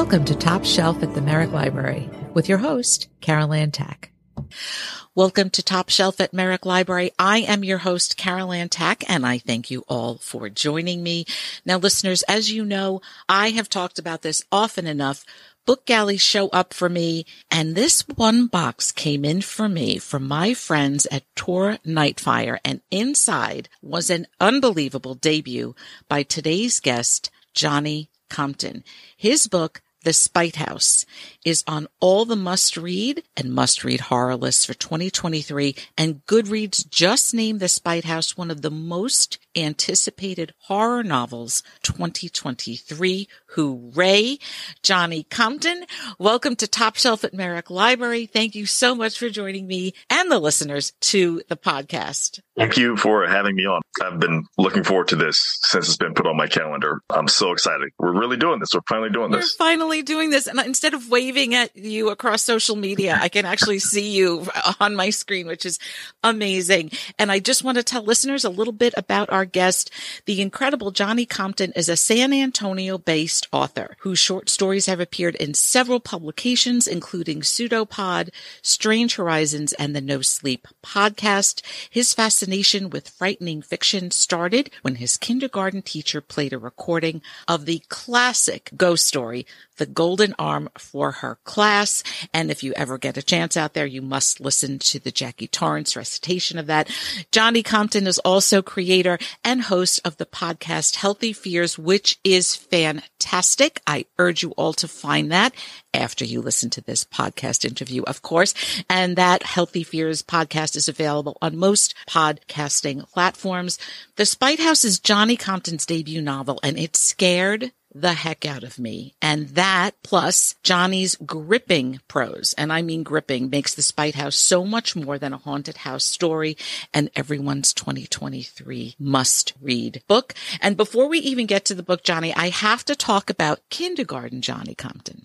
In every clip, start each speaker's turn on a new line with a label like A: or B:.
A: Welcome to Top Shelf at the Merrick Library with your host, Carol Ann Tack.
B: Welcome to Top Shelf at Merrick Library. I am your host, Carol Ann Tack, and I thank you all for joining me. Now, listeners, as you know, I have talked about this often enough. Book galleys show up for me, and this one box came in for me from my friends at Tor Nightfire, and inside was an unbelievable debut by today's guest, Johnny Compton. His book, The Spite House, is on all the must read and must read horror lists for 2023. And Goodreads just named The Spite House one of the most anticipated horror novels 2023. Hooray. Johnny Compton, welcome to Top Shelf at Merrick Library. Thank you so much for joining me and the listeners to the podcast.
C: Thank you for having me on. I've been looking forward to this since it's been put on my calendar. I'm so excited. We're really doing this. We're finally doing this.
B: We're finally doing this. And instead of waving at you across social media, I can actually see you on my screen, which is amazing. And I just want to tell listeners a little bit about our guest. The incredible Johnny Compton is a San Antonio based author whose short stories have appeared in several publications, including Pseudopod, Strange Horizons, and the No Sleep podcast. His fascination with frightening fiction started when his kindergarten teacher played a recording of the classic ghost story, The Golden Arm for her class. And if you ever get a chance out there, you must listen to the Jackie Torrance recitation of that. Johnny Compton is also creator and host of the podcast Healthy Fears, which is fantastic. I urge you all to find that after you listen to this podcast interview, of course. And that Healthy Fears podcast is available on most podcasting platforms. The Spite House is Johnny Compton's debut novel and it scared the heck out of me. And that plus Johnny's gripping prose, and I mean gripping, makes The Spite House so much more than a haunted house story and everyone's 2023 must read book. And before we even get to the book, Johnny, I have to talk about kindergarten Johnny Compton.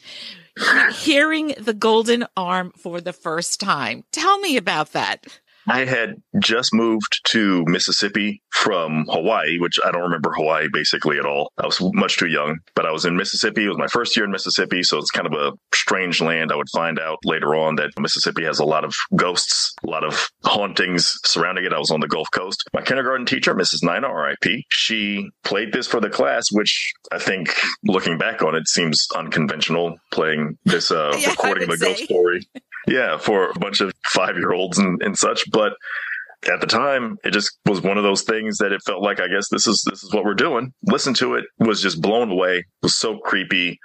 B: Hearing the golden arm for the first time. Tell me about that.
C: I had just moved to Mississippi from Hawaii, which I don't remember Hawaii basically at all. I was much too young, but I was in Mississippi. It was my first year in Mississippi, so it's kind of a strange land. I would find out later on that Mississippi has a lot of ghosts, a lot of hauntings surrounding it. I was on the Gulf Coast. My kindergarten teacher, Mrs. Nina, RIP, she played this for the class, which I think looking back on it seems unconventional, playing this uh, yeah, recording of a ghost story. yeah, for a bunch of five year olds and, and such. But at the time, it just was one of those things that it felt like, I guess this is this is what we're doing. Listen to it, was just blown away. It was so creepy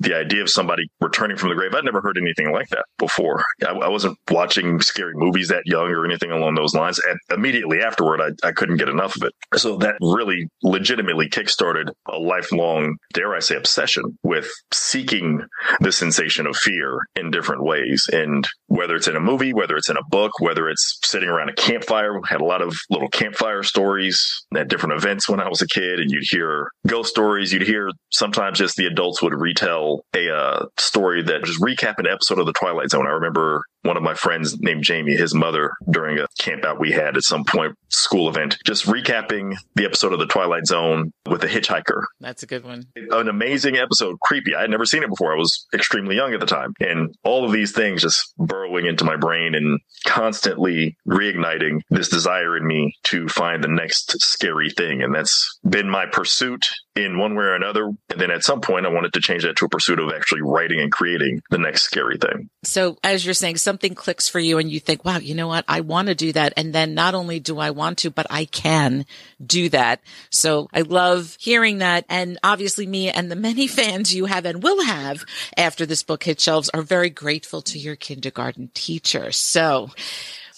C: the idea of somebody returning from the grave. I'd never heard anything like that before. I, I wasn't watching scary movies that young or anything along those lines. And immediately afterward, I, I couldn't get enough of it. So that really legitimately kickstarted a lifelong, dare I say, obsession with seeking the sensation of fear in different ways. And whether it's in a movie, whether it's in a book, whether it's sitting around a campfire, had a lot of little campfire stories at different events when I was a kid, and you'd hear ghost stories. You'd hear sometimes just the adults would retell a uh, story that just recap an episode of The Twilight Zone. I remember one of my friends named Jamie, his mother, during a camp out we had at some point, school event, just recapping the episode of The Twilight Zone with a hitchhiker.
B: That's a good one.
C: An amazing episode, creepy. I had never seen it before. I was extremely young at the time. And all of these things just burrowing into my brain and constantly reigniting this desire in me to find the next scary thing. And that's been my pursuit in one way or another. And then at some point, I wanted to change that to a pursuit of actually writing and creating the next scary thing.
B: So, as you're saying, something clicks for you and you think, wow, you know what? I want to do that. And then not only do I want to, but I can do that. So, I love hearing that. And obviously, me and the many fans you have and will have after this book hits shelves are very grateful to your kindergarten teacher. So,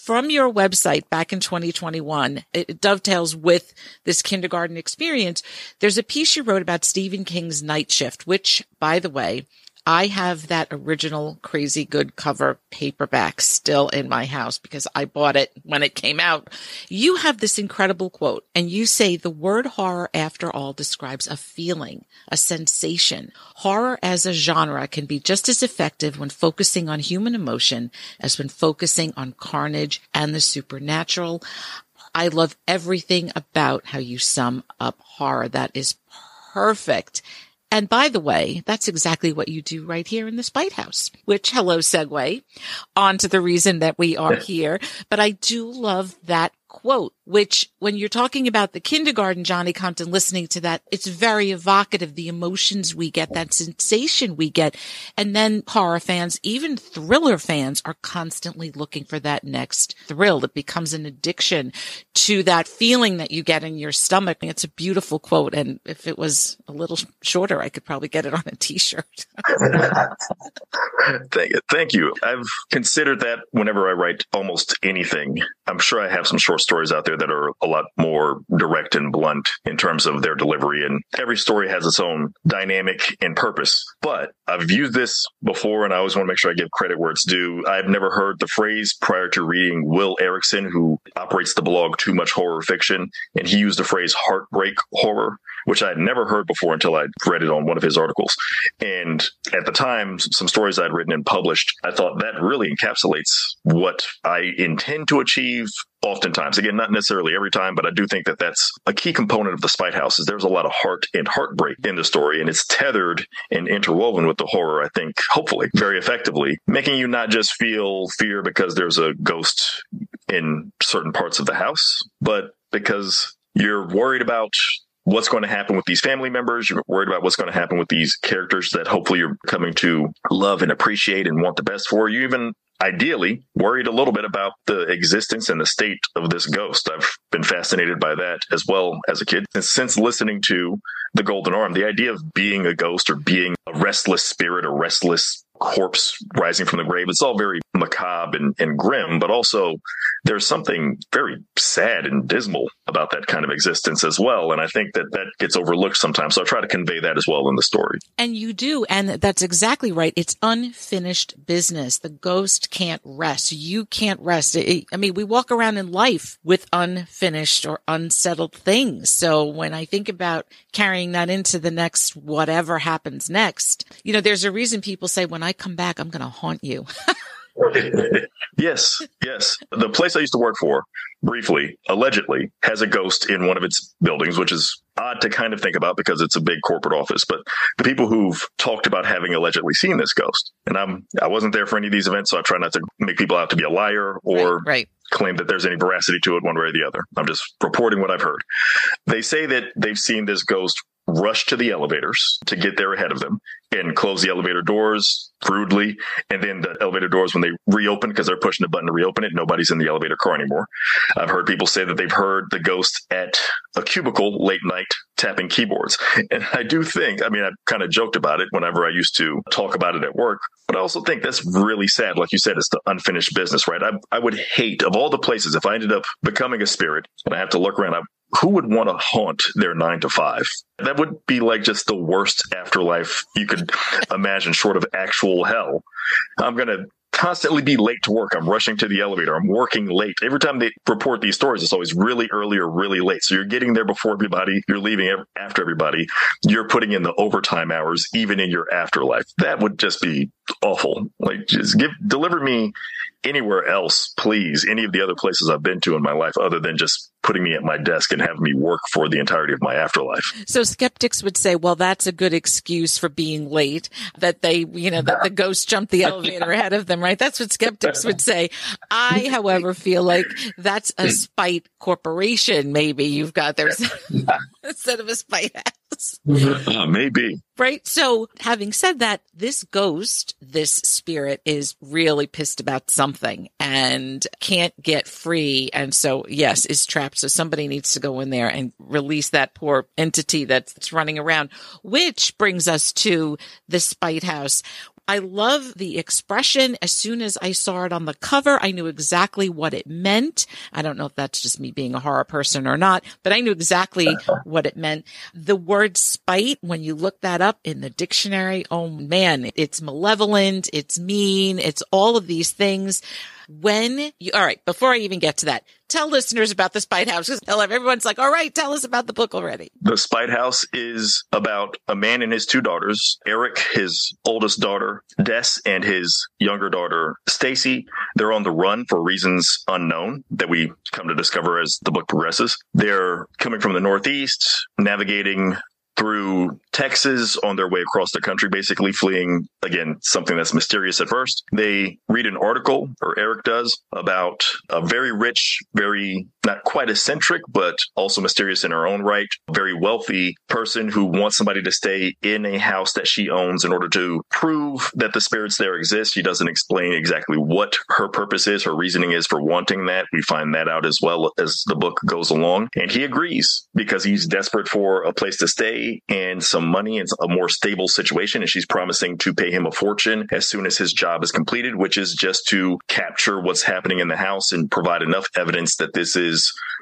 B: from your website back in 2021, it dovetails with this kindergarten experience. There's a piece you wrote about Stephen King's Night Shift, which, by the way, I have that original crazy good cover paperback still in my house because I bought it when it came out. You have this incredible quote and you say the word horror after all describes a feeling, a sensation. Horror as a genre can be just as effective when focusing on human emotion as when focusing on carnage and the supernatural. I love everything about how you sum up horror. That is perfect. And by the way, that's exactly what you do right here in the Spite House, which hello segue onto the reason that we are here. But I do love that quote, which when you're talking about the kindergarten Johnny Compton, listening to that, it's very evocative. The emotions we get, that sensation we get. And then horror fans, even thriller fans are constantly looking for that next thrill. It becomes an addiction to that feeling that you get in your stomach. It's a beautiful quote. And if it was a little shorter, I could probably get it on a t-shirt.
C: thank, you. thank you. I've considered that whenever I write almost anything. I'm sure I have some short stories out there that are a lot more direct and blunt in terms of their delivery. And every story has its own dynamic and purpose. But I've used this before and I always want to make sure I give credit where it's due. I've never heard the phrase prior to reading Will Errickson, who operates the blog Too Much Horror Fiction. And he used the phrase heartbreak horror, which I had never heard before until I read it on one of his articles. And at the time, some stories I'd written and published, I thought that really encapsulates what I intend to achieve oftentimes again not necessarily every time but i do think that that's a key component of the spite house is there's a lot of heart and heartbreak in the story and it's tethered and interwoven with the horror i think hopefully very effectively making you not just feel fear because there's a ghost in certain parts of the house but because you're worried about what's going to happen with these family members. You're worried about what's going to happen with these characters that hopefully you're coming to love and appreciate and want the best for. You even ideally worried a little bit about the existence and the state of this ghost. I've been fascinated by that as well as a kid. And since listening to The Golden Arm, the idea of being a ghost or being a restless spirit, a restless corpse rising from the grave. It's all very macabre and, and, grim, but also there's something very sad and dismal about that kind of existence as well. And I think that that gets overlooked sometimes. So I try to convey that as well in the story.
B: And you do. And that's exactly right. It's unfinished business. The ghost can't rest. You can't rest. I mean, we walk around in life with unfinished or unsettled things. So when I think about carrying that into the next, whatever happens next, you know, there's a reason people say when I come back, I'm going to haunt you.
C: yes, yes. The place I used to work for, briefly, allegedly, has a ghost in one of its buildings, which is odd to kind of think about because it's a big corporate office. But the people who've talked about having allegedly seen this ghost, and I'm I wasn't there for any of these events, so I try not to make people out to be a liar or
B: right, right.
C: claim that there's any veracity to it one way or the other. I'm just reporting what I've heard. They say that they've seen this ghost rush to the elevators to get there ahead of them and close the elevator doors rudely. And then the elevator doors, when they reopen, because they're pushing the button to reopen it, nobody's in the elevator car anymore. I've heard people say that they've heard the ghost at a cubicle late night tapping keyboards. And I do think, I mean, I kind of joked about it whenever I used to talk about it at work, but I also think that's really sad. Like you said, it's the unfinished business, right? I, I would hate, of all the places, if I ended up becoming a spirit and I have to look around, I, who would want to haunt their nine to five? That would be like just the worst afterlife you could imagine, short of actual hell. I'm going to constantly be late to work. I'm rushing to the elevator. I'm working late. Every time they report these stories, it's always really early or really late. So you're getting there before everybody. You're leaving after everybody. You're putting in the overtime hours, even in your afterlife. That would just be awful. Like just give, deliver me anywhere else, please. Any of the other places I've been to in my life other than just putting me at my desk and having me work for the entirety of my afterlife.
B: So skeptics would say, well, that's a good excuse for being late, that they, you know, that the ghost jumped the elevator ahead of them, right? That's what skeptics would say. I, however, feel like that's a spite corporation. Maybe you've got there instead of a spite house.
C: Uh, maybe.
B: Right. So having said that, this ghost, this spirit is really pissed about something and can't get free. And so, yes, is trapped. So somebody needs to go in there and release that poor entity that's running around, which brings us to the spite house. I love the expression. As soon as I saw it on the cover, I knew exactly what it meant. I don't know if that's just me being a horror person or not, but I knew exactly what it meant. The word spite, when you look that up in the dictionary, oh man, it's malevolent, it's mean, it's all of these things. When you, all right, before I even get to that, tell listeners about the Spite House. Because everyone's like, all right, tell us about the book already.
C: The Spite House is about a man and his two daughters, Eric, his oldest daughter, Des, and his younger daughter, Stacy. They're on the run for reasons unknown that we come to discover as the book progresses. They're coming from the Northeast, navigating through Texas on their way across the country, basically fleeing, again, something that's mysterious at first. They read an article, or Eric does, about a very rich, very not quite eccentric, but also mysterious in her own right, very wealthy person who wants somebody to stay in a house that she owns in order to prove that the spirits there exist. She doesn't explain exactly what her purpose is, her reasoning is for wanting that. We find that out as well as the book goes along. And he agrees because he's desperate for a place to stay and some money and a more stable situation. And she's promising to pay him a fortune as soon as his job is completed, which is just to capture what's happening in the house and provide enough evidence that this is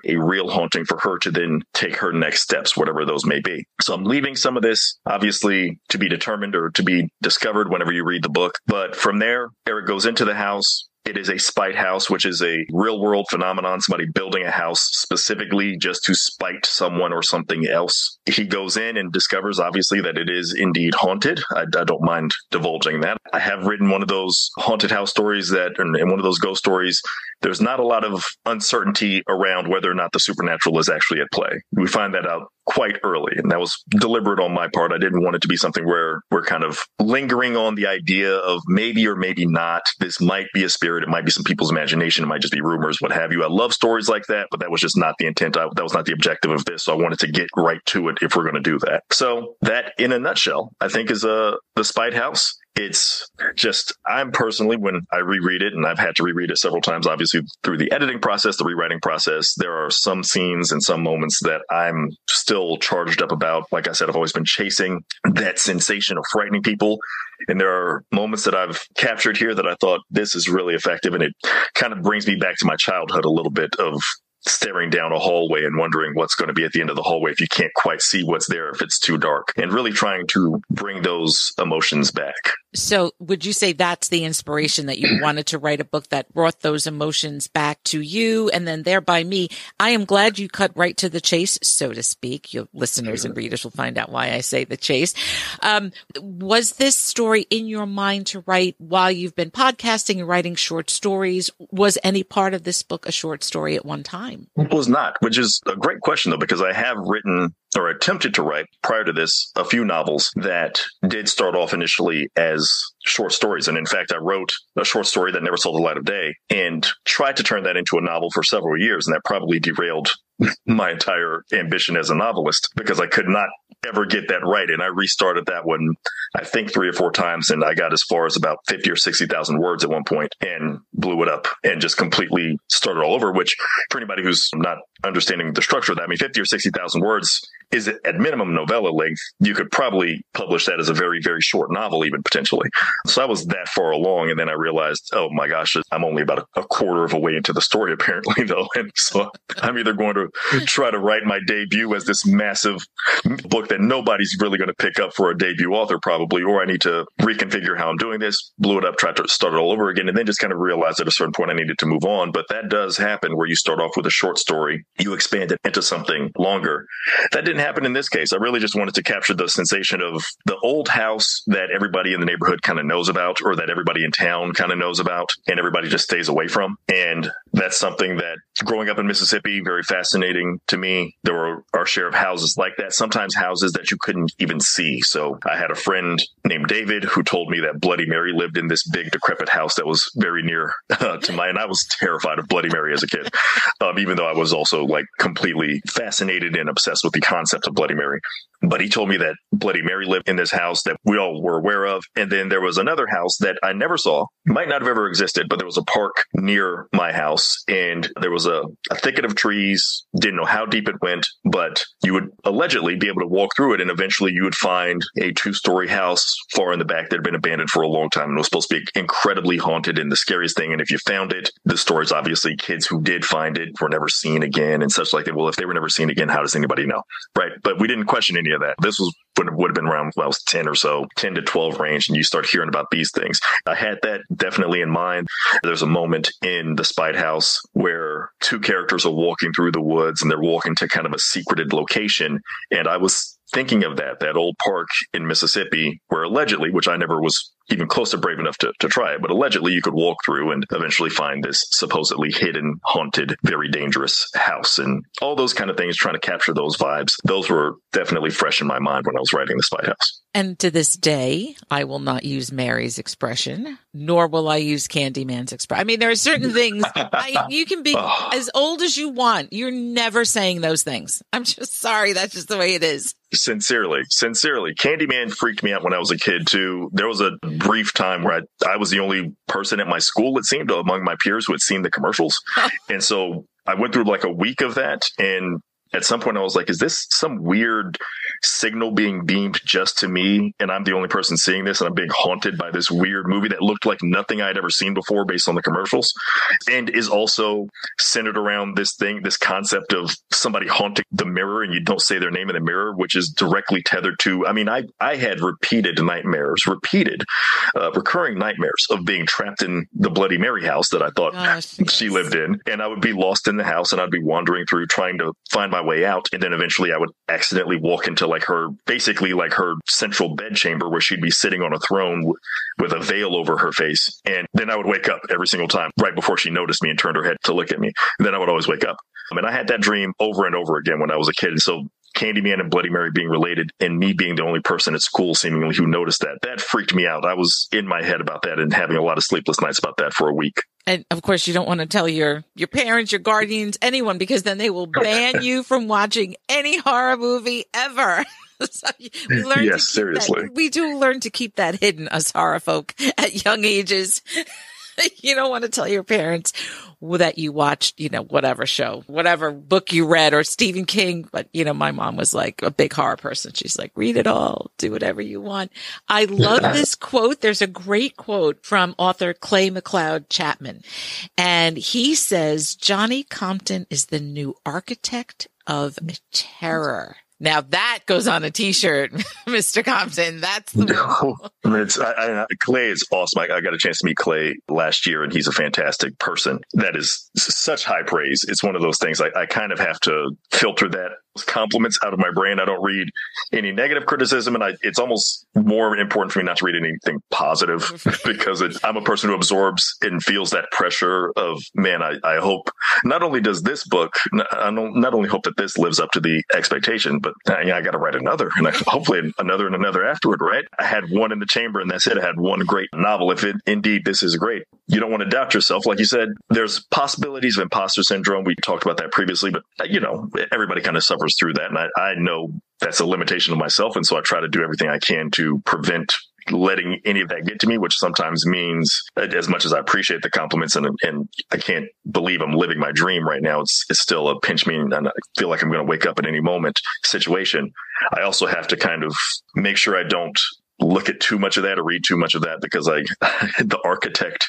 C: a real haunting for her to then take her next steps, whatever those may be. So I'm leaving some of this obviously to be determined or to be discovered whenever you read the book. But from there, Eric goes into the house, it is a spite house, which is a real world phenomenon. Somebody building a house specifically just to spite someone or something else. He goes in and discovers, obviously, that it is indeed haunted. I, I don't mind divulging that. I have written one of those haunted house stories that, and one of those ghost stories. There's not a lot of uncertainty around whether or not the supernatural is actually at play. We find that out quite early. And that was deliberate on my part. I didn't want it to be something where we're kind of lingering on the idea of maybe or maybe not. This might be a spirit. It might be some people's imagination. It might just be rumors, what have you. I love stories like that, but that was just not the intent. I, that was not the objective of this. So I wanted to get right to it if we're going to do that. So that in a nutshell, I think is a, uh, the Spite House it's just i'm personally when i reread it and i've had to reread it several times obviously through the editing process the rewriting process there are some scenes and some moments that i'm still charged up about like i said i've always been chasing that sensation of frightening people and there are moments that I've captured here that I thought this is really effective. And it kind of brings me back to my childhood a little bit of staring down a hallway and wondering what's going to be at the end of the hallway if you can't quite see what's there if it's too dark and really trying to bring those emotions back.
B: So would you say that's the inspiration that you wanted to write a book that brought those emotions back to you and then thereby me? I am glad you cut right to the chase, so to speak. Your listeners and readers will find out why I say the chase. Um, was this story in your mind to write while you've been podcasting and writing short stories? Was any part of this book a short story at one time?
C: It was not, which is a great question though, because I have written or attempted to write prior to this a few novels that did start off initially as short stories. And in fact, I wrote a short story that never saw the light of day and tried to turn that into a novel for several years. And that probably derailed my entire ambition as a novelist because I could not ever get that right. And I restarted that one, I think three or four times. And I got as far as about 50 or 60,000 words at one point and blew it up and just completely started all over, which for anybody who's not understanding the structure of that, I mean, 50 or 60,000 words is at minimum novella length. You could probably publish that as a very, very short novel, even potentially. So I was that far along. And then I realized, oh my gosh, I'm only about a, quarter of a way into the story, apparently, though. And so I'm either going to try to write my debut as this massive book that nobody's really going to pick up for a debut author, probably, or I need to reconfigure how I'm doing this, blew it up, try to start it all over again, and then just kind of realize at a certain point I needed to move on. But that does happen where you start off with a short story, you expand it into something longer. That didn't happen in this case. I really just wanted to capture the sensation of the old house that everybody in the neighborhood kind of knows about, or that everybody in town kind of knows about, and everybody just stays away from. And that's something that growing up in Mississippi, very fascinating to me. There were our share of houses like that, sometimes houses that you couldn't even see. So I had a friend named David who told me that Bloody Mary lived in this big decrepit house that was very near uh, to mine. I was terrified of Bloody Mary as a kid, um, even though I was also like completely fascinated and obsessed with the concept of Bloody Mary. But he told me that Bloody Mary lived in this house that we all were aware of. And then there was another house that I never saw, might not have ever existed, but there was a park near my house and there was a, a thicket of trees. Didn't know how deep it went, but you would allegedly be able to walk through it and eventually you would find a two story house far in the back that had been abandoned for a long time and was supposed to be incredibly haunted and the scariest thing. And if you found it, the stories obviously kids who did find it were never seen again and such like that. Well, if they were never seen again, how does anybody know? Right. But we didn't question any of that. This was would, would have been around when I was 10 or so, 10 to 12 range, and you start hearing about these things. I had that definitely in mind. There's a moment in the Spite House where two characters are walking through the woods and they're walking to kind of a secreted location. And I was thinking of that, that old park in Mississippi where allegedly, which I never was even close to brave enough to, to try it, but allegedly you could walk through and eventually find this supposedly hidden, haunted, very dangerous house and all those kind of things, trying to capture those vibes. Those were definitely fresh in my mind when I was writing The Spite House.
B: And to this day, I will not use Mary's expression, nor will I use Candyman's expression. I mean, there are certain things I, you can be as old as you want. You're never saying those things. I'm just sorry. That's just the way it is.
C: Sincerely, sincerely, Candyman freaked me out when I was a kid too. There was a brief time where I, I was the only person at my school, it seemed, among my peers who had seen the commercials. and so I went through like a week of that. And at some point I was like, is this some weird signal being beamed just to me? And I'm the only person seeing this and I'm being haunted by this weird movie that looked like nothing I'd ever seen before based on the commercials and is also centered around this thing, this concept of somebody haunting the mirror and you don't say their name in the mirror, which is directly tethered to, I mean, I, I had repeated nightmares, repeated, uh, recurring nightmares of being trapped in the Bloody Mary house that I thought
B: Gosh,
C: she
B: yes.
C: lived in. And I would be lost in the house and I'd be wandering through trying to find my way out. And then eventually I would accidentally walk into like her, basically like her central bedchamber where she'd be sitting on a throne with a veil over her face. And then I would wake up every single time right before she noticed me and turned her head to look at me. And then I would always wake up. I mean, I had that dream over and over again when I was a kid. And so Candyman and Bloody Mary being related and me being the only person at school seemingly who noticed that, that freaked me out. I was in my head about that and having a lot of sleepless nights about that for a week.
B: And of course, you don't want to tell your, your parents, your guardians, anyone, because then they will ban you from watching any horror movie ever. So we learn to
C: Yes, seriously.
B: That, we do learn to keep that hidden, us horror folk at young ages. you don't want to tell your parents that you watched, you know, whatever show, whatever book you read or Stephen King. But, you know, my mom was like a big horror person. She's like, read it all, do whatever you want. I love this quote. There's a great quote from author Clay McLeod Chapman. And he says, Johnny Compton is the new architect of terror. Now that goes on a t-shirt, Mr. Compton. That's the
C: I mean, it's, I, I, Clay is awesome. I, I got a chance to meet Clay last year, and he's a fantastic person. That is such high praise. It's one of those things I, I kind of have to filter that compliments out of my brain. I don't read any negative criticism, and I, it's almost more important for me not to read anything positive because it, I'm a person who absorbs and feels that pressure of man. I, I hope not only does this book, I don't, not only hope that this lives up to the expectation, but uh, yeah, I got to write another, and I, hopefully another and another afterward. Right? I had one in the chamber, and that's it. I had one great novel. If it indeed this is great, you don't want to doubt yourself. Like you said, there's possibilities of imposter syndrome. We talked about that previously, but uh, you know, everybody kind of suffers through that, and I, I know that's a limitation of myself, and so I try to do everything I can to prevent letting any of that get to me, which sometimes means as much as I appreciate the compliments and and I can't believe I'm living my dream right now. It's it's still a pinch me and I feel like I'm going to wake up at any moment situation. I also have to kind of make sure I don't look at too much of that or read too much of that because I the architect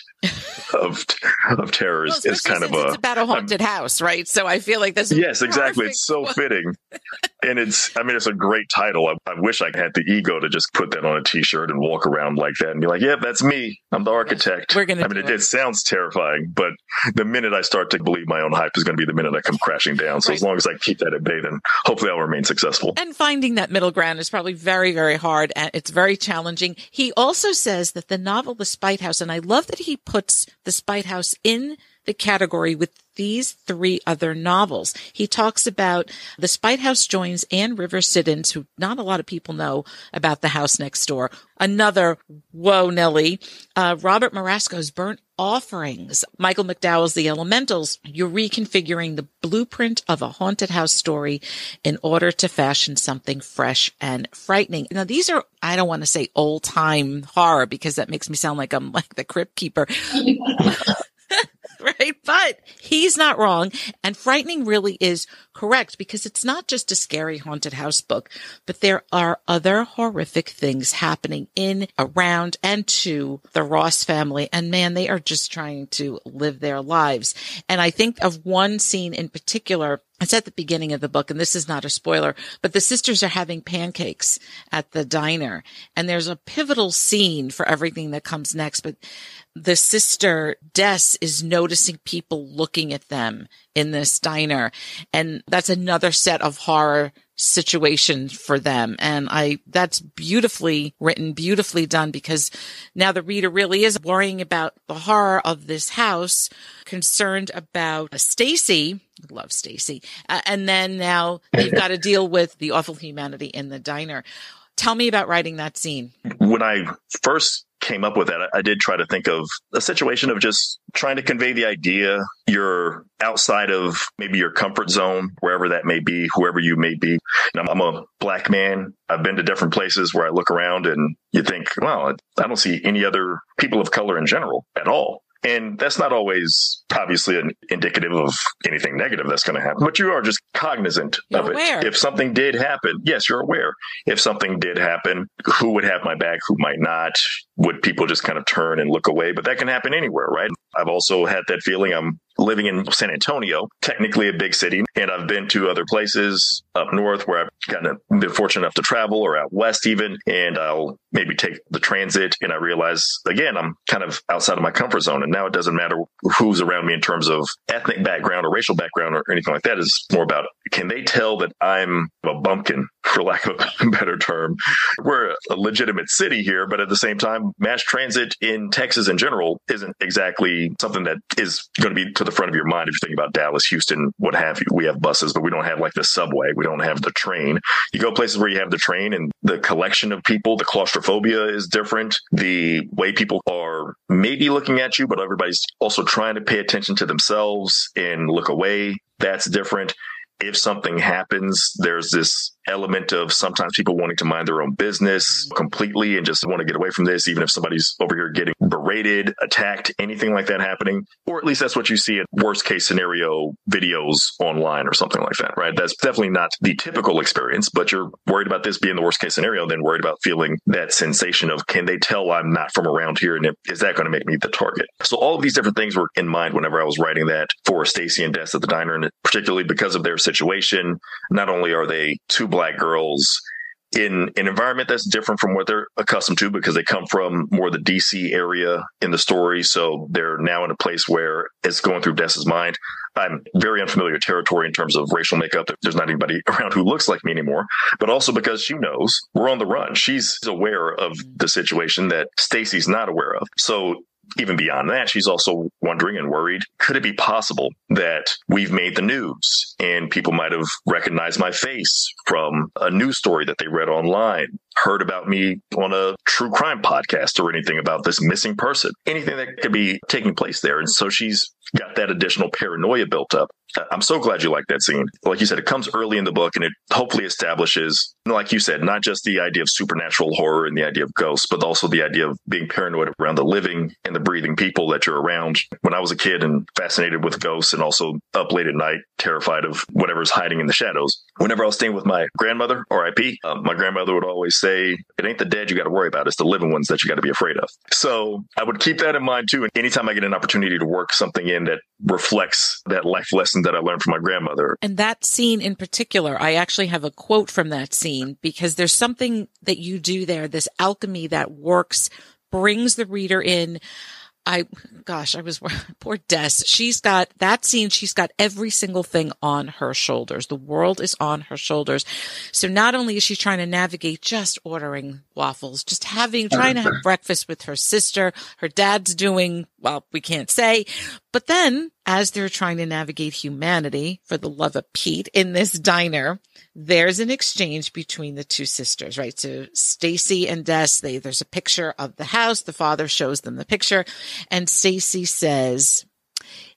C: of of terror is,
B: Well,
C: is kind of a
B: it's about a haunted house, right? So I feel like this. is
C: Yes, exactly. It's so fitting. and it's, I mean, it's a great title. I, I wish I had the ego to just put that on a t shirt and walk around like that and be like, yeah, that's me. I'm the architect.
B: We're gonna
C: I mean, it,
B: it.
C: it sounds terrifying, but the minute I start to believe my own hype is going to be the minute I come crashing down. So
B: Right.
C: as long as I keep that at bay, then hopefully I'll remain successful.
B: And finding that middle ground is probably very, very hard and it's very challenging. He also says that the novel The Spite House, and I love that he puts The Spite House in the category with these three other novels. He talks about The Spite House joins Anne Rivers Siddons, who not a lot of people know about the house next door. Another, whoa, Nelly, uh, Robert Marasco's Burnt Offerings, Michael McDowell's The Elementals. You're reconfiguring the blueprint of a haunted house story in order to fashion something fresh and frightening. Now, these are, I don't want to say old time horror because that makes me sound like I'm like the crypt keeper. right? But he's not wrong. And frightening really is correct because it's not just a scary haunted house book, but there are other horrific things happening in, around, and to the Ross family. And man, they are just trying to live their lives. And I think of one scene in particular it's at the beginning of the book, and this is not a spoiler, but the sisters are having pancakes at the diner, and there's a pivotal scene for everything that comes next. But the sister Des is noticing people looking at them in this diner, and that's another set of horror situation for them. And I, that's beautifully written, beautifully done because now the reader really is worrying about the horror of this house, concerned about Stacy. Love Stacy. Uh, and then now they've got to deal with the awful humanity in the diner. Tell me about writing that scene.
C: When I first came up with that, I did try to think of a situation of just trying to convey the idea you're outside of maybe your comfort zone, wherever that may be, whoever you may be. I'm, I'm a black man. I've been to different places where I look around and you think, well, I don't see any other people of color in general at all. And that's not always obviously an indicative of anything negative that's going to happen, but you are just cognizant
B: You're
C: of
B: aware.
C: it. If something did happen, yes, you're aware. If something did happen, who would have my back, who might not? Would people just kind of turn and look away? But that can happen anywhere, right? I've also had that feeling. I'm living in San Antonio, technically a big city, and I've been to other places up north where I've of been fortunate enough to travel or out west even, and I'll maybe take the transit and I realize again, I'm kind of outside of my comfort zone. And now it doesn't matter who's around me in terms of ethnic background or racial background or anything like that. It's more about can they tell that I'm a bumpkin, for lack of a better term? We're a legitimate city here, but at the same time, mass transit in Texas in general isn't exactly something that is going to be to the front of your mind if you think about Dallas, Houston, what have you. We have buses, but we don't have like the subway. We don't have the train. You go places where you have the train and the collection of people, the claustrophobia is different. The way people are maybe looking at you, but everybody's also trying to pay attention to themselves and look away. That's different. If something happens, there's this element of sometimes people wanting to mind their own business completely and just want to get away from this, even if somebody's over here getting berated, attacked, anything like that happening. Or at least that's what you see in worst case scenario videos online or something like that, right? That's definitely not the typical experience, but you're worried about this being the worst case scenario, then worried about feeling that sensation of can they tell I'm not from around here? And is that going to make me the target? So all of these different things were in mind whenever I was writing that for Stacy and Des at the diner, and particularly because of their situation. Not only are they two black girls in an environment that's different from what they're accustomed to because they come from more the DC area in the story. So they're now in a place where it's going through Des's mind. I'm very unfamiliar territory in terms of racial makeup. There's not anybody around who looks like me anymore, but also because she knows we're on the run. She's aware of the situation that Stacy's not aware of. So even beyond that, she's also wondering and worried could it be possible that we've made the news and people might have recognized my face from a news story that they read online, heard about me on a true crime podcast or anything about this missing person, anything that could be taking place there. And so she's got that additional paranoia built up. I'm so glad you like that scene. Like you said, it comes early in the book and it hopefully establishes, like you said, not just the idea of supernatural horror and the idea of ghosts, but also the idea of being paranoid around the living and the breathing people that you're around. When I was a kid and fascinated with ghosts and also up late at night, terrified of whatever's hiding in the shadows, whenever I was staying with my grandmother, RIP, um, my grandmother would always say, it ain't the dead you got to worry about. It's the living ones that you got to be afraid of. So I would keep that in mind too. And anytime I get an opportunity to work something in that reflects that life lesson that I learned from my grandmother.
B: And that scene in particular, I actually have a quote from that scene because there's something that you do there, this alchemy that works, brings the reader in. I, gosh, I was poor Des. She's got that scene. She's got every single thing on her shoulders. The world is on her shoulders. So not only is she trying to navigate just ordering waffles, just having, trying to have breakfast with her sister. Her dad's doing, well, we can't say, but then as they're trying to navigate humanity for the love of Pete in this diner, there's an exchange between the two sisters, right? So Stacy and Des, they, there's a picture of the house. The father shows them the picture and Stacy says,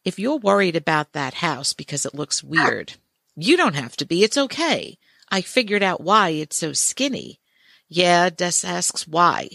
B: if you're worried about that house because it looks weird, you don't have to be. It's okay. I figured out why it's so skinny. Yeah, Des asks why.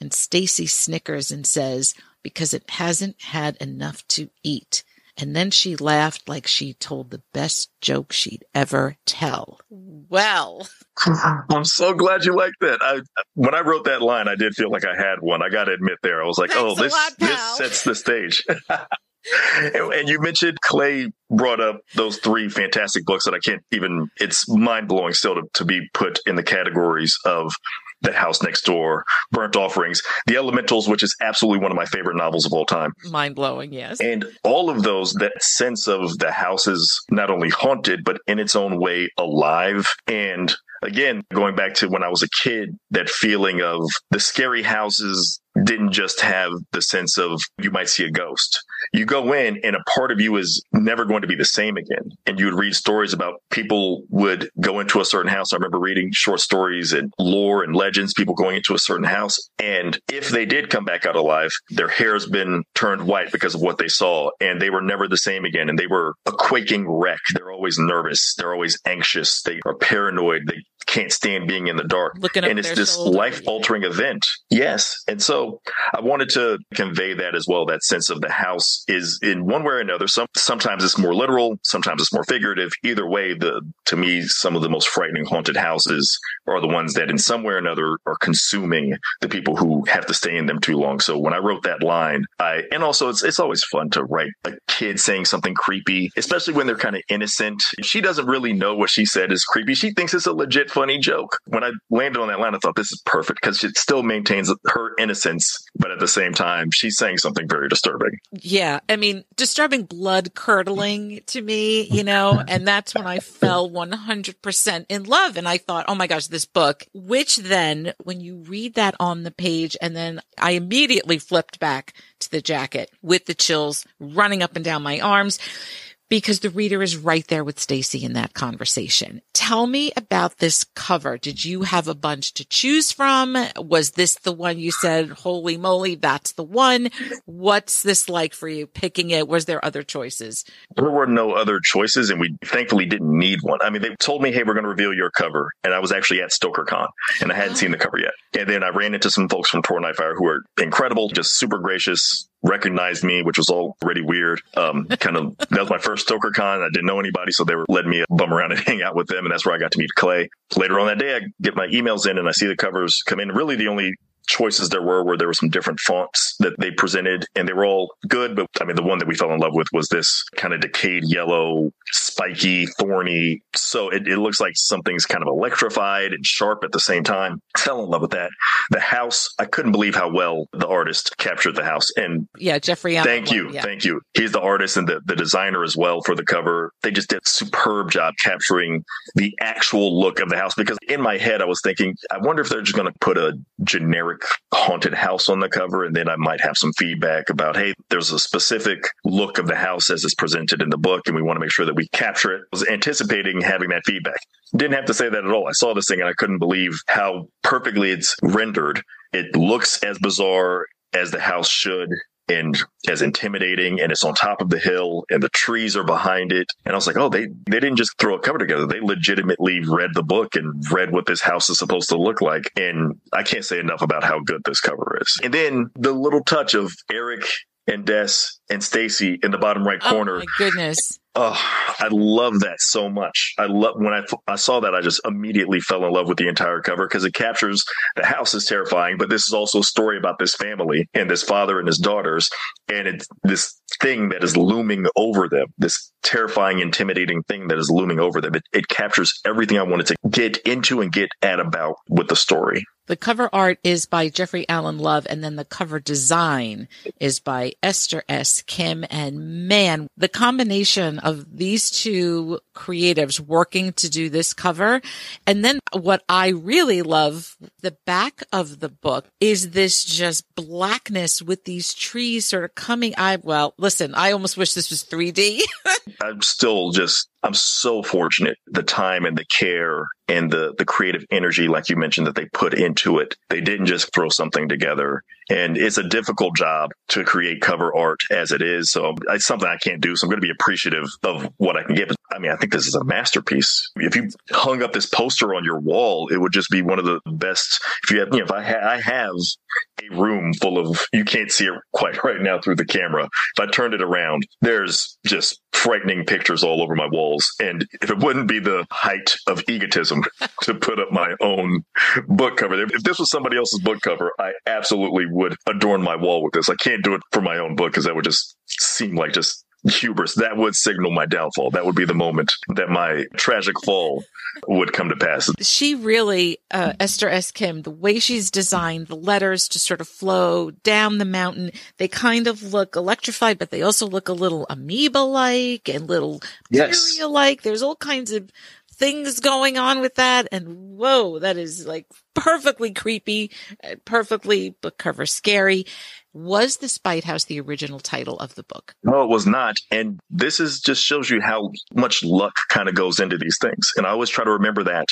B: And Stacy snickers and says, because it hasn't had enough to eat. And then she laughed like she told the best joke she'd ever tell. Well,
C: I'm so glad you like that. I, when I wrote that line, I did feel like I had one. I got to admit there. I was like,
B: Thanks
C: oh, this,
B: lot,
C: this sets the stage. and, and you mentioned Clay brought up those three fantastic books that I can't even, it's mind blowing still to, to be put in the categories of The House Next Door, Burnt Offerings, The Elementals, which is absolutely one of my favorite novels of all time.
B: Mind blowing, yes.
C: And all of those, that sense of the house is not only haunted, but in its own way alive. And again, going back to when I was a kid, that feeling of the scary houses didn't just have the sense of you might see a ghost. You go in and a part of you is never going to be the same again. And you would read stories about people would go into a certain house. I remember reading short stories and lore and legends, people going into a certain house. And if they did come back out alive, their hair has been turned white because of what they saw and they were never the same again. And they were a quaking wreck. They're always nervous. They're always anxious. They are paranoid. They can't stand being in the dark.
B: Looking
C: and it's this life altering event. Yes. And so I wanted to convey that as well. That sense of the house is in one way or another. Some, sometimes it's more literal. Sometimes it's more figurative. Either way, the, to me, some of the most frightening haunted houses are the ones that in some way or another are consuming the people who have to stay in them too long. So when I wrote that line, I, and also it's, it's always fun to write a kid saying something creepy, especially when they're kind of innocent. She doesn't really know what she said is creepy. She thinks it's a legit funny joke. When I landed on that line, I thought this is perfect because it still maintains her innocence, but at the same time, she's saying something very disturbing.
B: Yeah. I mean, disturbing, blood curdling to me, you know, and that's when I fell 100% in love. And I thought, oh my gosh, this book, which then when you read that on the page, and then I immediately flipped back to the jacket with the chills running up and down my arms because the reader is right there with Stacy in that conversation. Tell me about this cover. Did you have a bunch to choose from? Was this the one you said, holy moly, that's the one? What's this like for you picking it? Was there other choices?
C: There were no other choices and we thankfully didn't need one. I mean, they told me, Hey, we're going to reveal your cover. And I was actually at StokerCon and I hadn't seen the cover yet. And then I ran into some folks from Tor Nightfire who are incredible, just super gracious, recognized me, which was already weird. Um, kind of, that was my first Stoker Con. I didn't know anybody, so they were letting me bum around and hang out with them. And that's where I got to meet Clay. Later on that day, I get my emails in and I see the covers come in. Really, the only choices there were where there were some different fonts that they presented and they were all good. But I mean, the one that we fell in love with was this kind of decayed yellow, spiky, thorny. So it, it looks like something's kind of electrified and sharp at the same time. I fell in love with that. The house, I couldn't believe how well the artist captured the house. And
B: yeah, Jeffrey.
C: Alan thank you. Yeah. Thank you. He's the artist and the, the designer as well for the cover. They just did a superb job capturing the actual look of the house because in my head, I was thinking, I wonder if they're just going to put a generic haunted house on the cover. And then I might have some feedback about, hey, there's a specific look of the house as it's presented in the book, and we want to make sure that we capture it. I was anticipating having that feedback. Didn't have to say that at all. I saw this thing and I couldn't believe how perfectly it's rendered. It looks as bizarre as the house should and as intimidating and it's on top of the hill and the trees are behind it. And I was like, oh, they, they didn't just throw a cover together. They legitimately read the book and read what this house is supposed to look like. And I can't say enough about how good this cover is. And then the little touch of Eric and Des and Stacy in the bottom right oh, corner.
B: Oh my goodness.
C: Oh, I love that so much. I love when I, I saw that, I just immediately fell in love with the entire cover because it captures the house is terrifying, but this is also a story about this family and this father and his daughters. And it's this thing that is looming over them, this terrifying, intimidating thing that is looming over them. It, it captures everything I wanted to get into and get at about with the story.
B: The cover art is by Jeffrey Alan Love, and then the cover design is by Esther S. Kim. And man, the combination of these two creatives working to do this cover. And then what I really love, the back of the book is this just blackness with these trees sort of coming. I, well, listen, I almost wish this was 3D.
C: I'm still just I'm so fortunate the time and the care and the the creative energy, like you mentioned, that they put into it. They didn't just throw something together. And it's a difficult job to create cover art as it is. So it's something I can't do. So I'm going to be appreciative of what I can get. But I mean, I think this is a masterpiece. If you hung up this poster on your wall, it would just be one of the best. If you have, you know, if I, ha- I have a room full of, you can't see it quite right now through the camera. If I turned it around, there's just frightening pictures all over my walls. And if it wouldn't be the height of egotism to put up my own book cover, if this was somebody else's book cover, I absolutely would adorn my wall with this. I can't do it for my own book because that would just seem like just hubris. That would signal my downfall. That would be the moment that my tragic fall would come to pass.
B: She really, uh, Esther S. Kim, the way she's designed the letters to sort of flow down the mountain, they kind of look electrified, but they also look a little amoeba like and little
C: Yes.
B: like. There's all kinds of things going on with that. And whoa, that is like perfectly creepy, perfectly book cover scary. Was The Spite House the original title of the book?
C: No, it was not. And this is just shows you how much luck kind of goes into these things. And I always try to remember that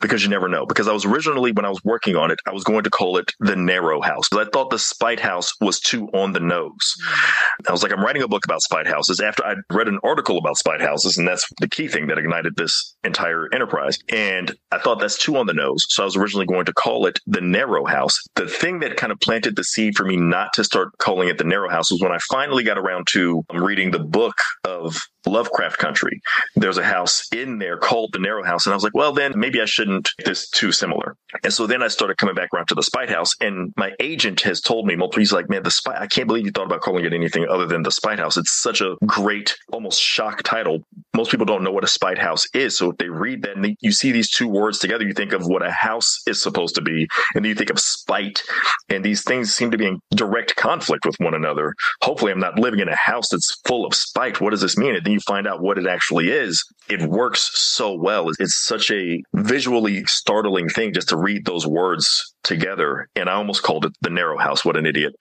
C: because you never know. Because I was originally, when I was working on it, I was going to call it the Narrow House. But I thought the Spite House was too on the nose. Hmm. I was like, I'm writing a book about spite houses after I read an article about spite houses. And that's the key thing that ignited this entire enterprise. And I thought that's too on the nose. So I was originally going to call it the Narrow House. The thing that kind of planted the seed for me not to start calling it the Narrow House was when I finally got around to um, reading the book of Lovecraft Country. There's a house in there called the Narrow House. And I was like, well, then maybe I shouldn't. This too similar. And so then I started coming back around to the Spite House. And my agent has told me multiple, he's like, man, the Spite, I can't believe you thought about calling it anything other than the Spite House. It's such a great, almost shock title. Most people don't know what a Spite House is. So if they read that and they, you see these two words together, you think of what a house is supposed to be. And then you think of spite. And these things seem to be in direct conflict with one another. Hopefully I'm not living in a house that's full of spite. What does this mean? And then you find out what it actually is. It works so well. It's such a visually startling thing just to read those words together. And I almost called it the narrow house. What an idiot.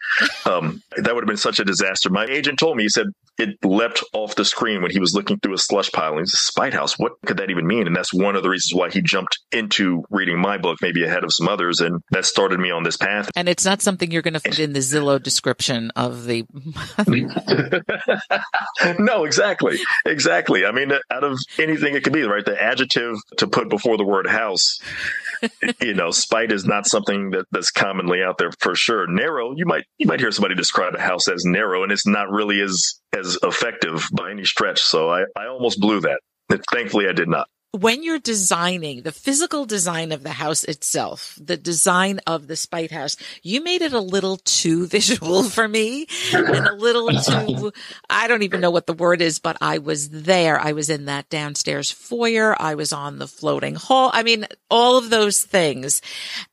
C: Um, that would have been such a disaster. My agent told me, he said it leapt off the screen when he was looking through a slush pile. And he's a spite house. What could that even mean? And that's one of the reasons why he jumped into reading my book, maybe ahead of some others. And that started me on this path.
B: And it's not something you're going to fit in the Zillow description of the.
C: no, exactly. Exactly. I mean, out of anything it could be, right? The adjective to put before the word house, you know, spite is not something that, that's commonly out there for sure. Narrow, you might you might hear somebody describe a house as narrow, and it's not really as as effective by any stretch. So I, I almost blew that. Thankfully, I did not
B: when you're designing the physical design of the house itself, the design of the spite house, you made it a little too visual for me and a little too, I don't even know what the word is, but I was there. I was in that downstairs foyer. I was on the floating hall. I mean, all of those things.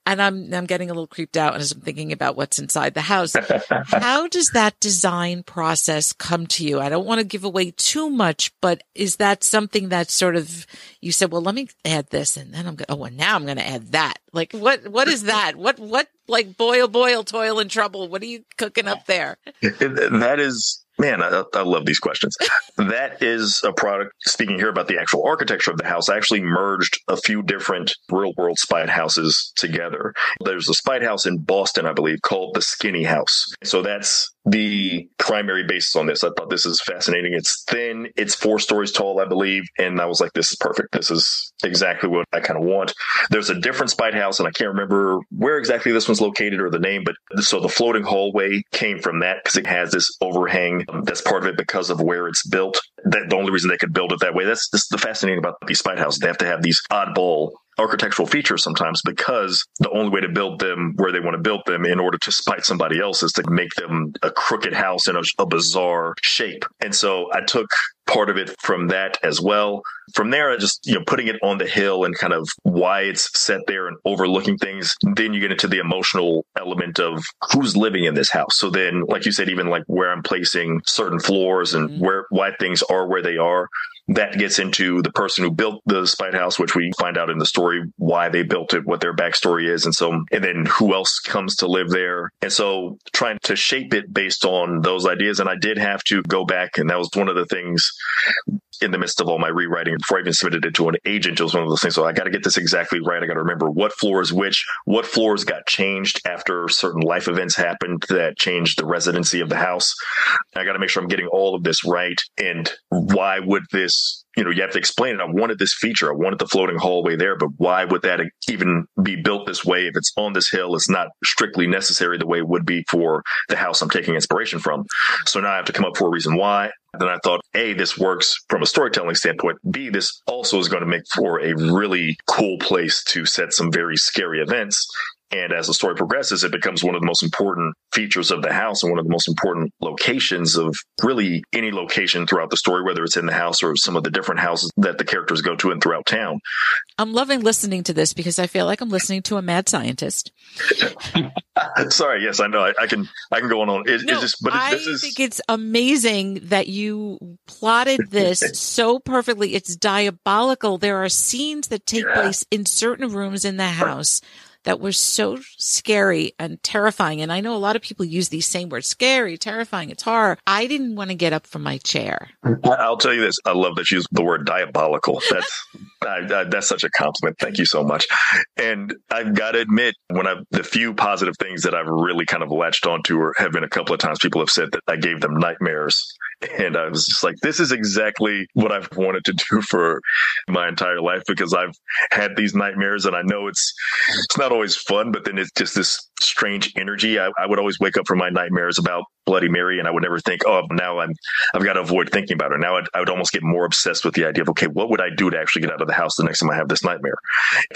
B: And I'm, I'm getting a little creeped out as I'm thinking about what's inside the house. How does that design process come to you? I don't want to give away too much, but is that something that sort of, you said, well, let me add this and then I'm going, oh, and now I'm going to add that. Like what, what is that? What, what, like boil, oh boil, oh toil and trouble? What are you cooking up there?
C: That is, man, I, I, love these questions. that is a product. Speaking here about the actual architecture of the house, I actually merged a few different real world spite houses together. There's a spite house in Boston, I believe, called the Skinny House. So that's the primary basis on this. I thought this is fascinating. It's thin, it's four stories tall, I believe. And I was like, this is perfect. This is exactly what I kind of want. There's a different spite house, and I can't remember where exactly this one's located or the name, but so the floating hallway came from that because it has this overhang that's part of it because of where it's built. That the only reason they could build it that way. That's, that's the fascinating about these spite houses. They have to have these oddball architectural features sometimes because the only way to build them where they want to build them in order to spite somebody else is to make them a crooked house in a, a bizarre shape. And so I took part of it from that as well. From there, I just, you know, putting it on the hill and kind of why it's set there and overlooking things. Then you get into the emotional element of who's living in this house. So then, like you said, even like where I'm placing certain floors and mm-hmm. where, why things are where they are that gets into the person who built the spite house, which we find out in the story why they built it, what their backstory is. And so, and then who else comes to live there. And so trying to shape it based on those ideas. And I did have to go back. And that was one of the things in the midst of all my rewriting before I even submitted it to an agent. It was one of those things. So I got to get this exactly right. I got to remember what floors which, what floors got changed after certain life events happened that changed the residency of the house. I got to make sure I'm getting all of this right. And why would this you know, you have to explain it. I wanted this feature. I wanted the floating hallway there, but why would that even be built this way? If it's on this hill, it's not strictly necessary the way it would be for the house I'm taking inspiration from. So now I have to come up for a reason why. Then I thought, A, this works from a storytelling standpoint. B, this also is going to make for a really cool place to set some very scary events And as the story progresses, it becomes one of the most important features of the house and one of the most important locations of really any location throughout the story, whether it's in the house or some of the different houses that the characters go to and throughout town.
B: I'm loving listening to this because I feel like I'm listening to a mad scientist.
C: Sorry, yes, I know. I, I, can I can go on. It,
B: no, just, but it, I is... think it's amazing that you plotted this so perfectly. It's diabolical. There are scenes that take yeah. place in certain rooms in the house that were so scary and terrifying. And I know a lot of people use these same words, scary, terrifying, it's horror. I didn't want to get up from my chair.
C: I'll tell you this. I love that you use the word diabolical. That's, I, I, that's such a compliment. Thank you so much. And I've got to admit, when I, the few positive things that I've really kind of latched onto or have been a couple of times people have said that I gave them nightmares and I was just like, this is exactly what I've wanted to do for my entire life because I've had these nightmares and I know it's, it's not always fun, but then it's just this strange energy. I, I would always wake up from my nightmares about Bloody Mary, and I would never think, oh, now I'm I've got to avoid thinking about her. Now I'd, I would almost get more obsessed with the idea of, okay, what would I do to actually get out of the house the next time I have this nightmare?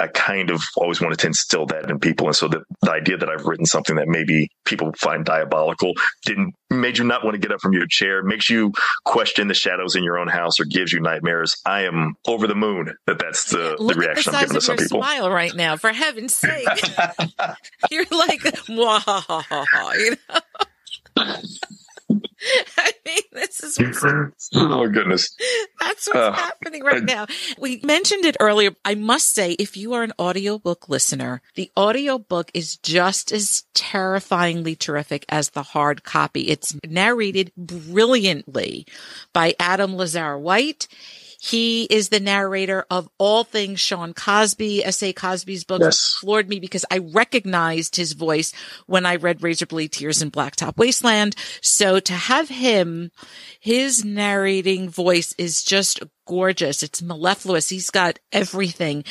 C: I kind of always wanted to instill that in people, and so the, the idea that I've written something that maybe people find diabolical didn't made you not want to get up from your chair, makes you question the shadows in your own house, or gives you nightmares. I am over the moon that that's the, the reaction
B: the
C: I'm giving to some people.
B: Smile right now, for heaven's sake! You're like, Mwahaha, you know. I mean, this is
C: oh goodness.
B: That's what's uh, happening right now. We mentioned it earlier. I must say, if you are an audiobook listener, the audiobook is just as terrifyingly terrific as the hard copy. It's narrated brilliantly by Adam Lazarre-White. He is the narrator of all things Shawn Cosby. S.A. Cosby's books yes. floored me because I recognized his voice when I read Razorblade Tears in Blacktop Wasteland. So to have him, his narrating voice is just gorgeous. It's mellifluous. He's got everything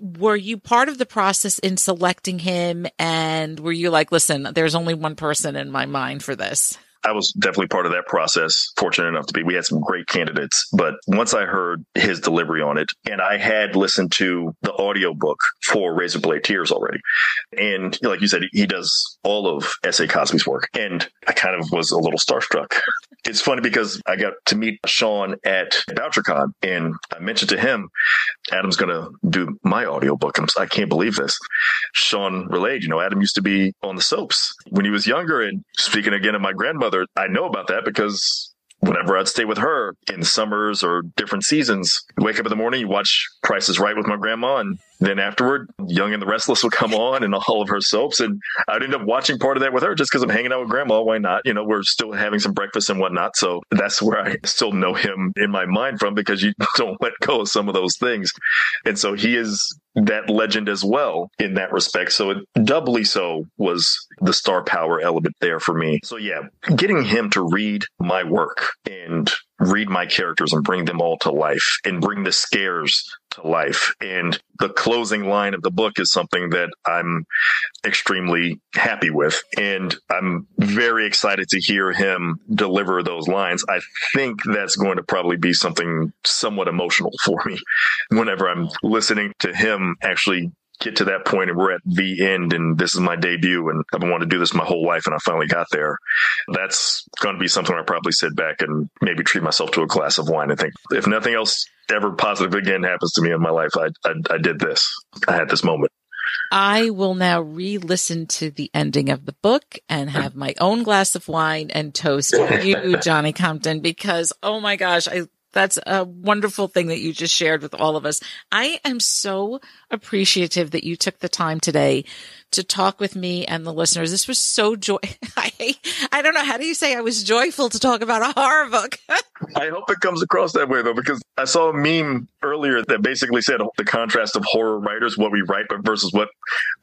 B: were you part of the process in selecting him and were you like listen there's only one person in my mind for this
C: I was definitely part of that process. Fortunate enough to be. We had some great candidates, but once I heard his delivery on it, and I had listened to the audiobook for Razorblade Tears already, and like you said, he does all of S.A. Cosby's work, and I kind of was a little starstruck. It's funny because I got to meet Shawn at BoucherCon, and I mentioned to him, Adam's going to do my audiobook. I'm, I can't believe this. Shawn relayed, you know, Adam used to be on the soaps when he was younger, and speaking again of my grandmother mother, I know about that because whenever I'd stay with her in summers or different seasons, wake up in the morning, you watch Price is Right with my grandma, and then afterward, Young and the Restless would come on and all of her soaps, and I'd end up watching part of that with her just because I'm hanging out with grandma. Why not? You know, we're still having some breakfast and whatnot, so that's where I still know him in my mind from because you don't let go of some of those things, and so he is that legend as well in that respect. So it doubly so was the star power element there for me. So yeah, getting him to read my work and read my characters and bring them all to life and bring the scares to life. And the closing line of the book is something that I'm extremely happy with. And I'm very excited to hear him deliver those lines. I think that's going to probably be something somewhat emotional for me whenever I'm listening to him actually get to that point and we're at the end and this is my debut and I've been wanting to do this my whole life and I finally got there. That's going to be something I probably sit back and maybe treat myself to a glass of wine and think, if nothing else ever positive again happens to me in my life, I, I, I did this. I had this moment.
B: I will now re-listen to the ending of the book and have my own glass of wine and toast to you, Johnny Compton, because oh my gosh, I that's a wonderful thing that you just shared with all of us. I am so appreciative that you took the time today to talk with me and the listeners. This was so joy. I, I don't know. How do you say I was joyful to talk about a horror book?
C: I hope it comes across that way though, because I saw a meme earlier that basically said the contrast of horror writers, what we write, but versus what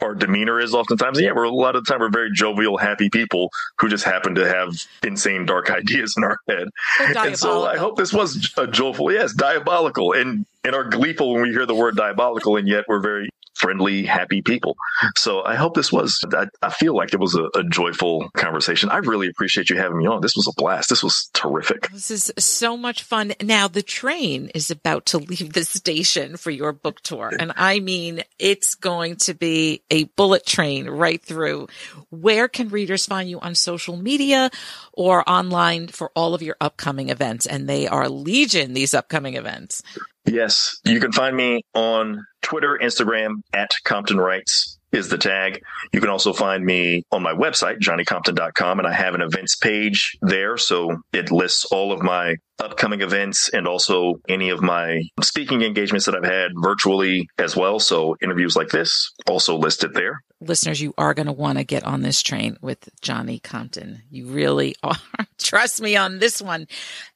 C: our demeanor is oftentimes. And yeah, we're a lot of the time we're very jovial, happy people who just happen to have insane, dark ideas in our head. And so I hope this was a joyful, yes, diabolical and and are gleeful when we hear the word diabolical, and yet we're very friendly, happy people. So I hope this was, I, I feel like it was a, a, joyful conversation. I really appreciate you having me on. This was a blast. This was terrific.
B: This is so much fun. Now the train is about to leave the station for your book tour. And I mean, it's going to be a bullet train right through. Where can readers find you on social media or online for all of your upcoming events? And they are legion, these upcoming events.
C: Yes, you can find me on Twitter, Instagram at Compton Writes is the tag. You can also find me on my website, johnnycompton.com, and I have an events page there. So it lists all of my upcoming events and also any of my speaking engagements that I've had virtually as well. So interviews like this also listed there.
B: Listeners, you are going to want to get on this train with Johnny Compton. You really are. Trust me on this one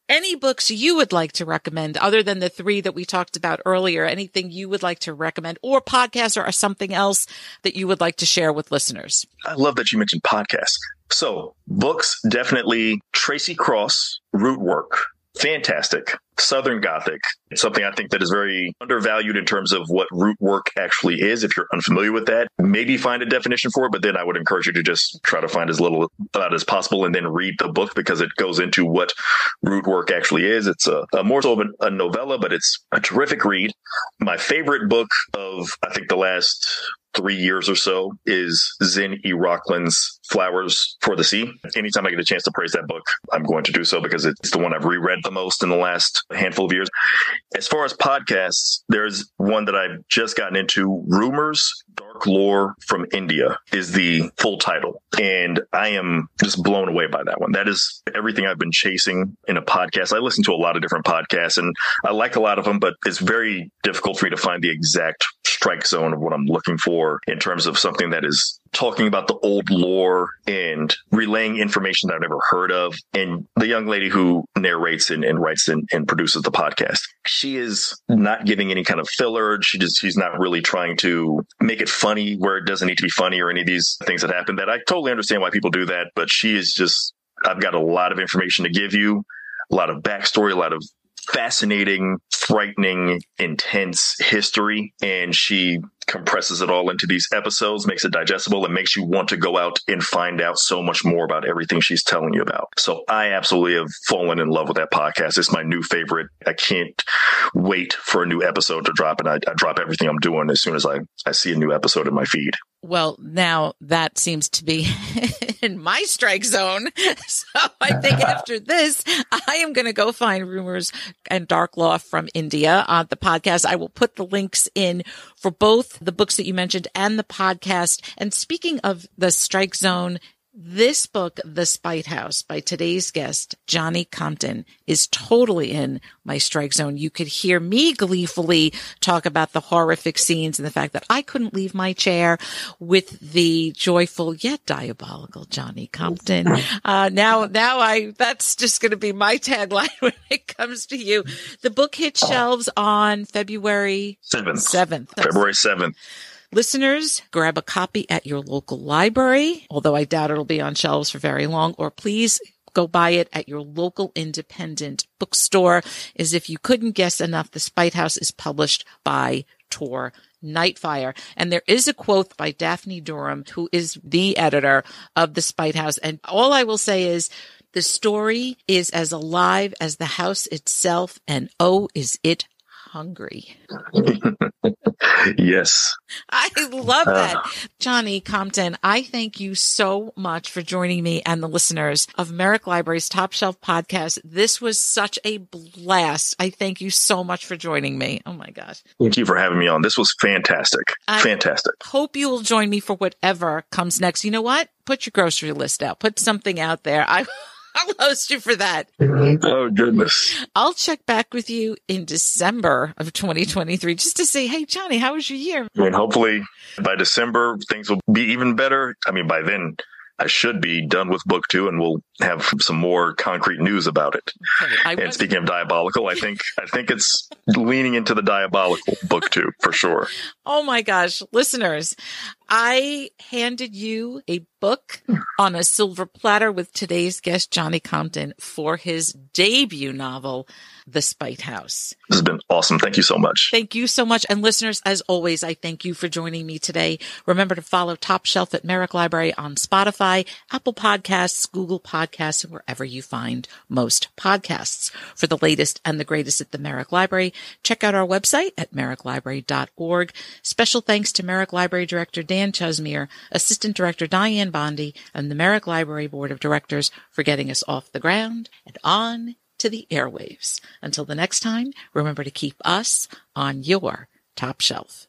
B: any books you would like to recommend other than the three that we talked about earlier, anything you would like to recommend or podcasts or something else that you would like to share with listeners?
C: I love that you mentioned podcasts. So books, definitely Tracy Cross, Root Work fantastic. Southern Gothic, something I think that is very undervalued in terms of what root work actually is. If you're unfamiliar with that, maybe find a definition for it, but then I would encourage you to just try to find as little about as possible and then read the book because it goes into what root work actually is. It's a, a more so of a novella, but it's a terrific read. My favorite book of, I think, the last three years or so is Zen E. Rockland's Flowers for the Sea. Anytime I get a chance to praise that book, I'm going to do so because it's the one I've reread the most in the last handful of years. As far as podcasts, there's one that I've just gotten into, Rumors Dark Lore from India is the full title. And I am just blown away by that one. That is everything I've been chasing in a podcast. I listen to a lot of different podcasts and I like a lot of them, but it's very difficult for me to find the exact strike zone of what I'm looking for in terms of something that is talking about the old lore and relaying information that I've never heard of. And the young lady who narrates and, and writes and, and, produces the podcast, she is not giving any kind of filler. She just, she's not really trying to make it funny where it doesn't need to be funny or any of these things that happen that I totally understand why people do that. But she is just, I've got a lot of information to give you, a lot of backstory, a lot of fascinating, frightening, intense history. And she compresses it all into these episodes, makes it digestible, and makes you want to go out and find out so much more about everything she's telling you about. So I absolutely have fallen in love with that podcast. It's my new favorite. I can't wait for a new episode to drop, and I, I drop everything I'm doing as soon as I, I see a new episode in my feed.
B: Well, now that seems to be in my strike zone. So I think after this, I am going to go find rumors and dark lore from India on the podcast. I will put the links in for both the books that you mentioned and the podcast. And speaking of the strike zone this book, The Spite House by today's guest, Johnny Compton, is totally in my strike zone. You could hear me gleefully talk about the horrific scenes and the fact that I couldn't leave my chair with the joyful yet diabolical Johnny Compton. Uh, now, now I, that's just going to be my tagline when it comes to you. The book hit shelves on February
C: 7th.
B: 7th.
C: February 7th.
B: Listeners, grab a copy at your local library, although I doubt it'll be on shelves for very long, or please go buy it at your local independent bookstore. As if you couldn't guess enough, The Spite House is published by Tor Nightfire. And there is a quote by Daphne Durham, who is the editor of The Spite House. And all I will say is, the story is as alive as the house itself, and oh, is it hungry.
C: yes.
B: I love that. Uh, Johnny Compton, I thank you so much for joining me and the listeners of Merrick Library's Top Shelf podcast. This was such a blast. I thank you so much for joining me. Oh my gosh.
C: Thank you for having me on. This was fantastic. I fantastic.
B: Hope you will join me for whatever comes next. You know what? Put your grocery list out. Put something out there. I I'll host you for that.
C: Oh goodness.
B: I'll check back with you in December of 2023 just to say, hey Johnny, how was your year?
C: I mean, hopefully by December things will be even better. I mean, by then I should be done with book two, and we'll have some more concrete news about it. Okay, and speaking of diabolical, I think I think it's leaning into the diabolical book two for sure.
B: Oh my gosh, listeners! I handed you a book on a silver platter with today's guest, Johnny Compton, for his debut novel, The Spite House.
C: This has been awesome. Thank you so much.
B: Thank you so much. And listeners, as always, I thank you for joining me today. Remember to follow Top Shelf at Merrick Library on Spotify, Apple Podcasts, Google Podcasts, and wherever you find most podcasts. For the latest and the greatest at the Merrick Library, check out our website at merricklibrary.org. Special thanks to Merrick Library Director Dan Chusmier, Assistant Director Diane Bondi, and the Merrick Library Board of Directors for getting us off the ground and on to the airwaves. Until the next time, remember to keep us on your top shelf.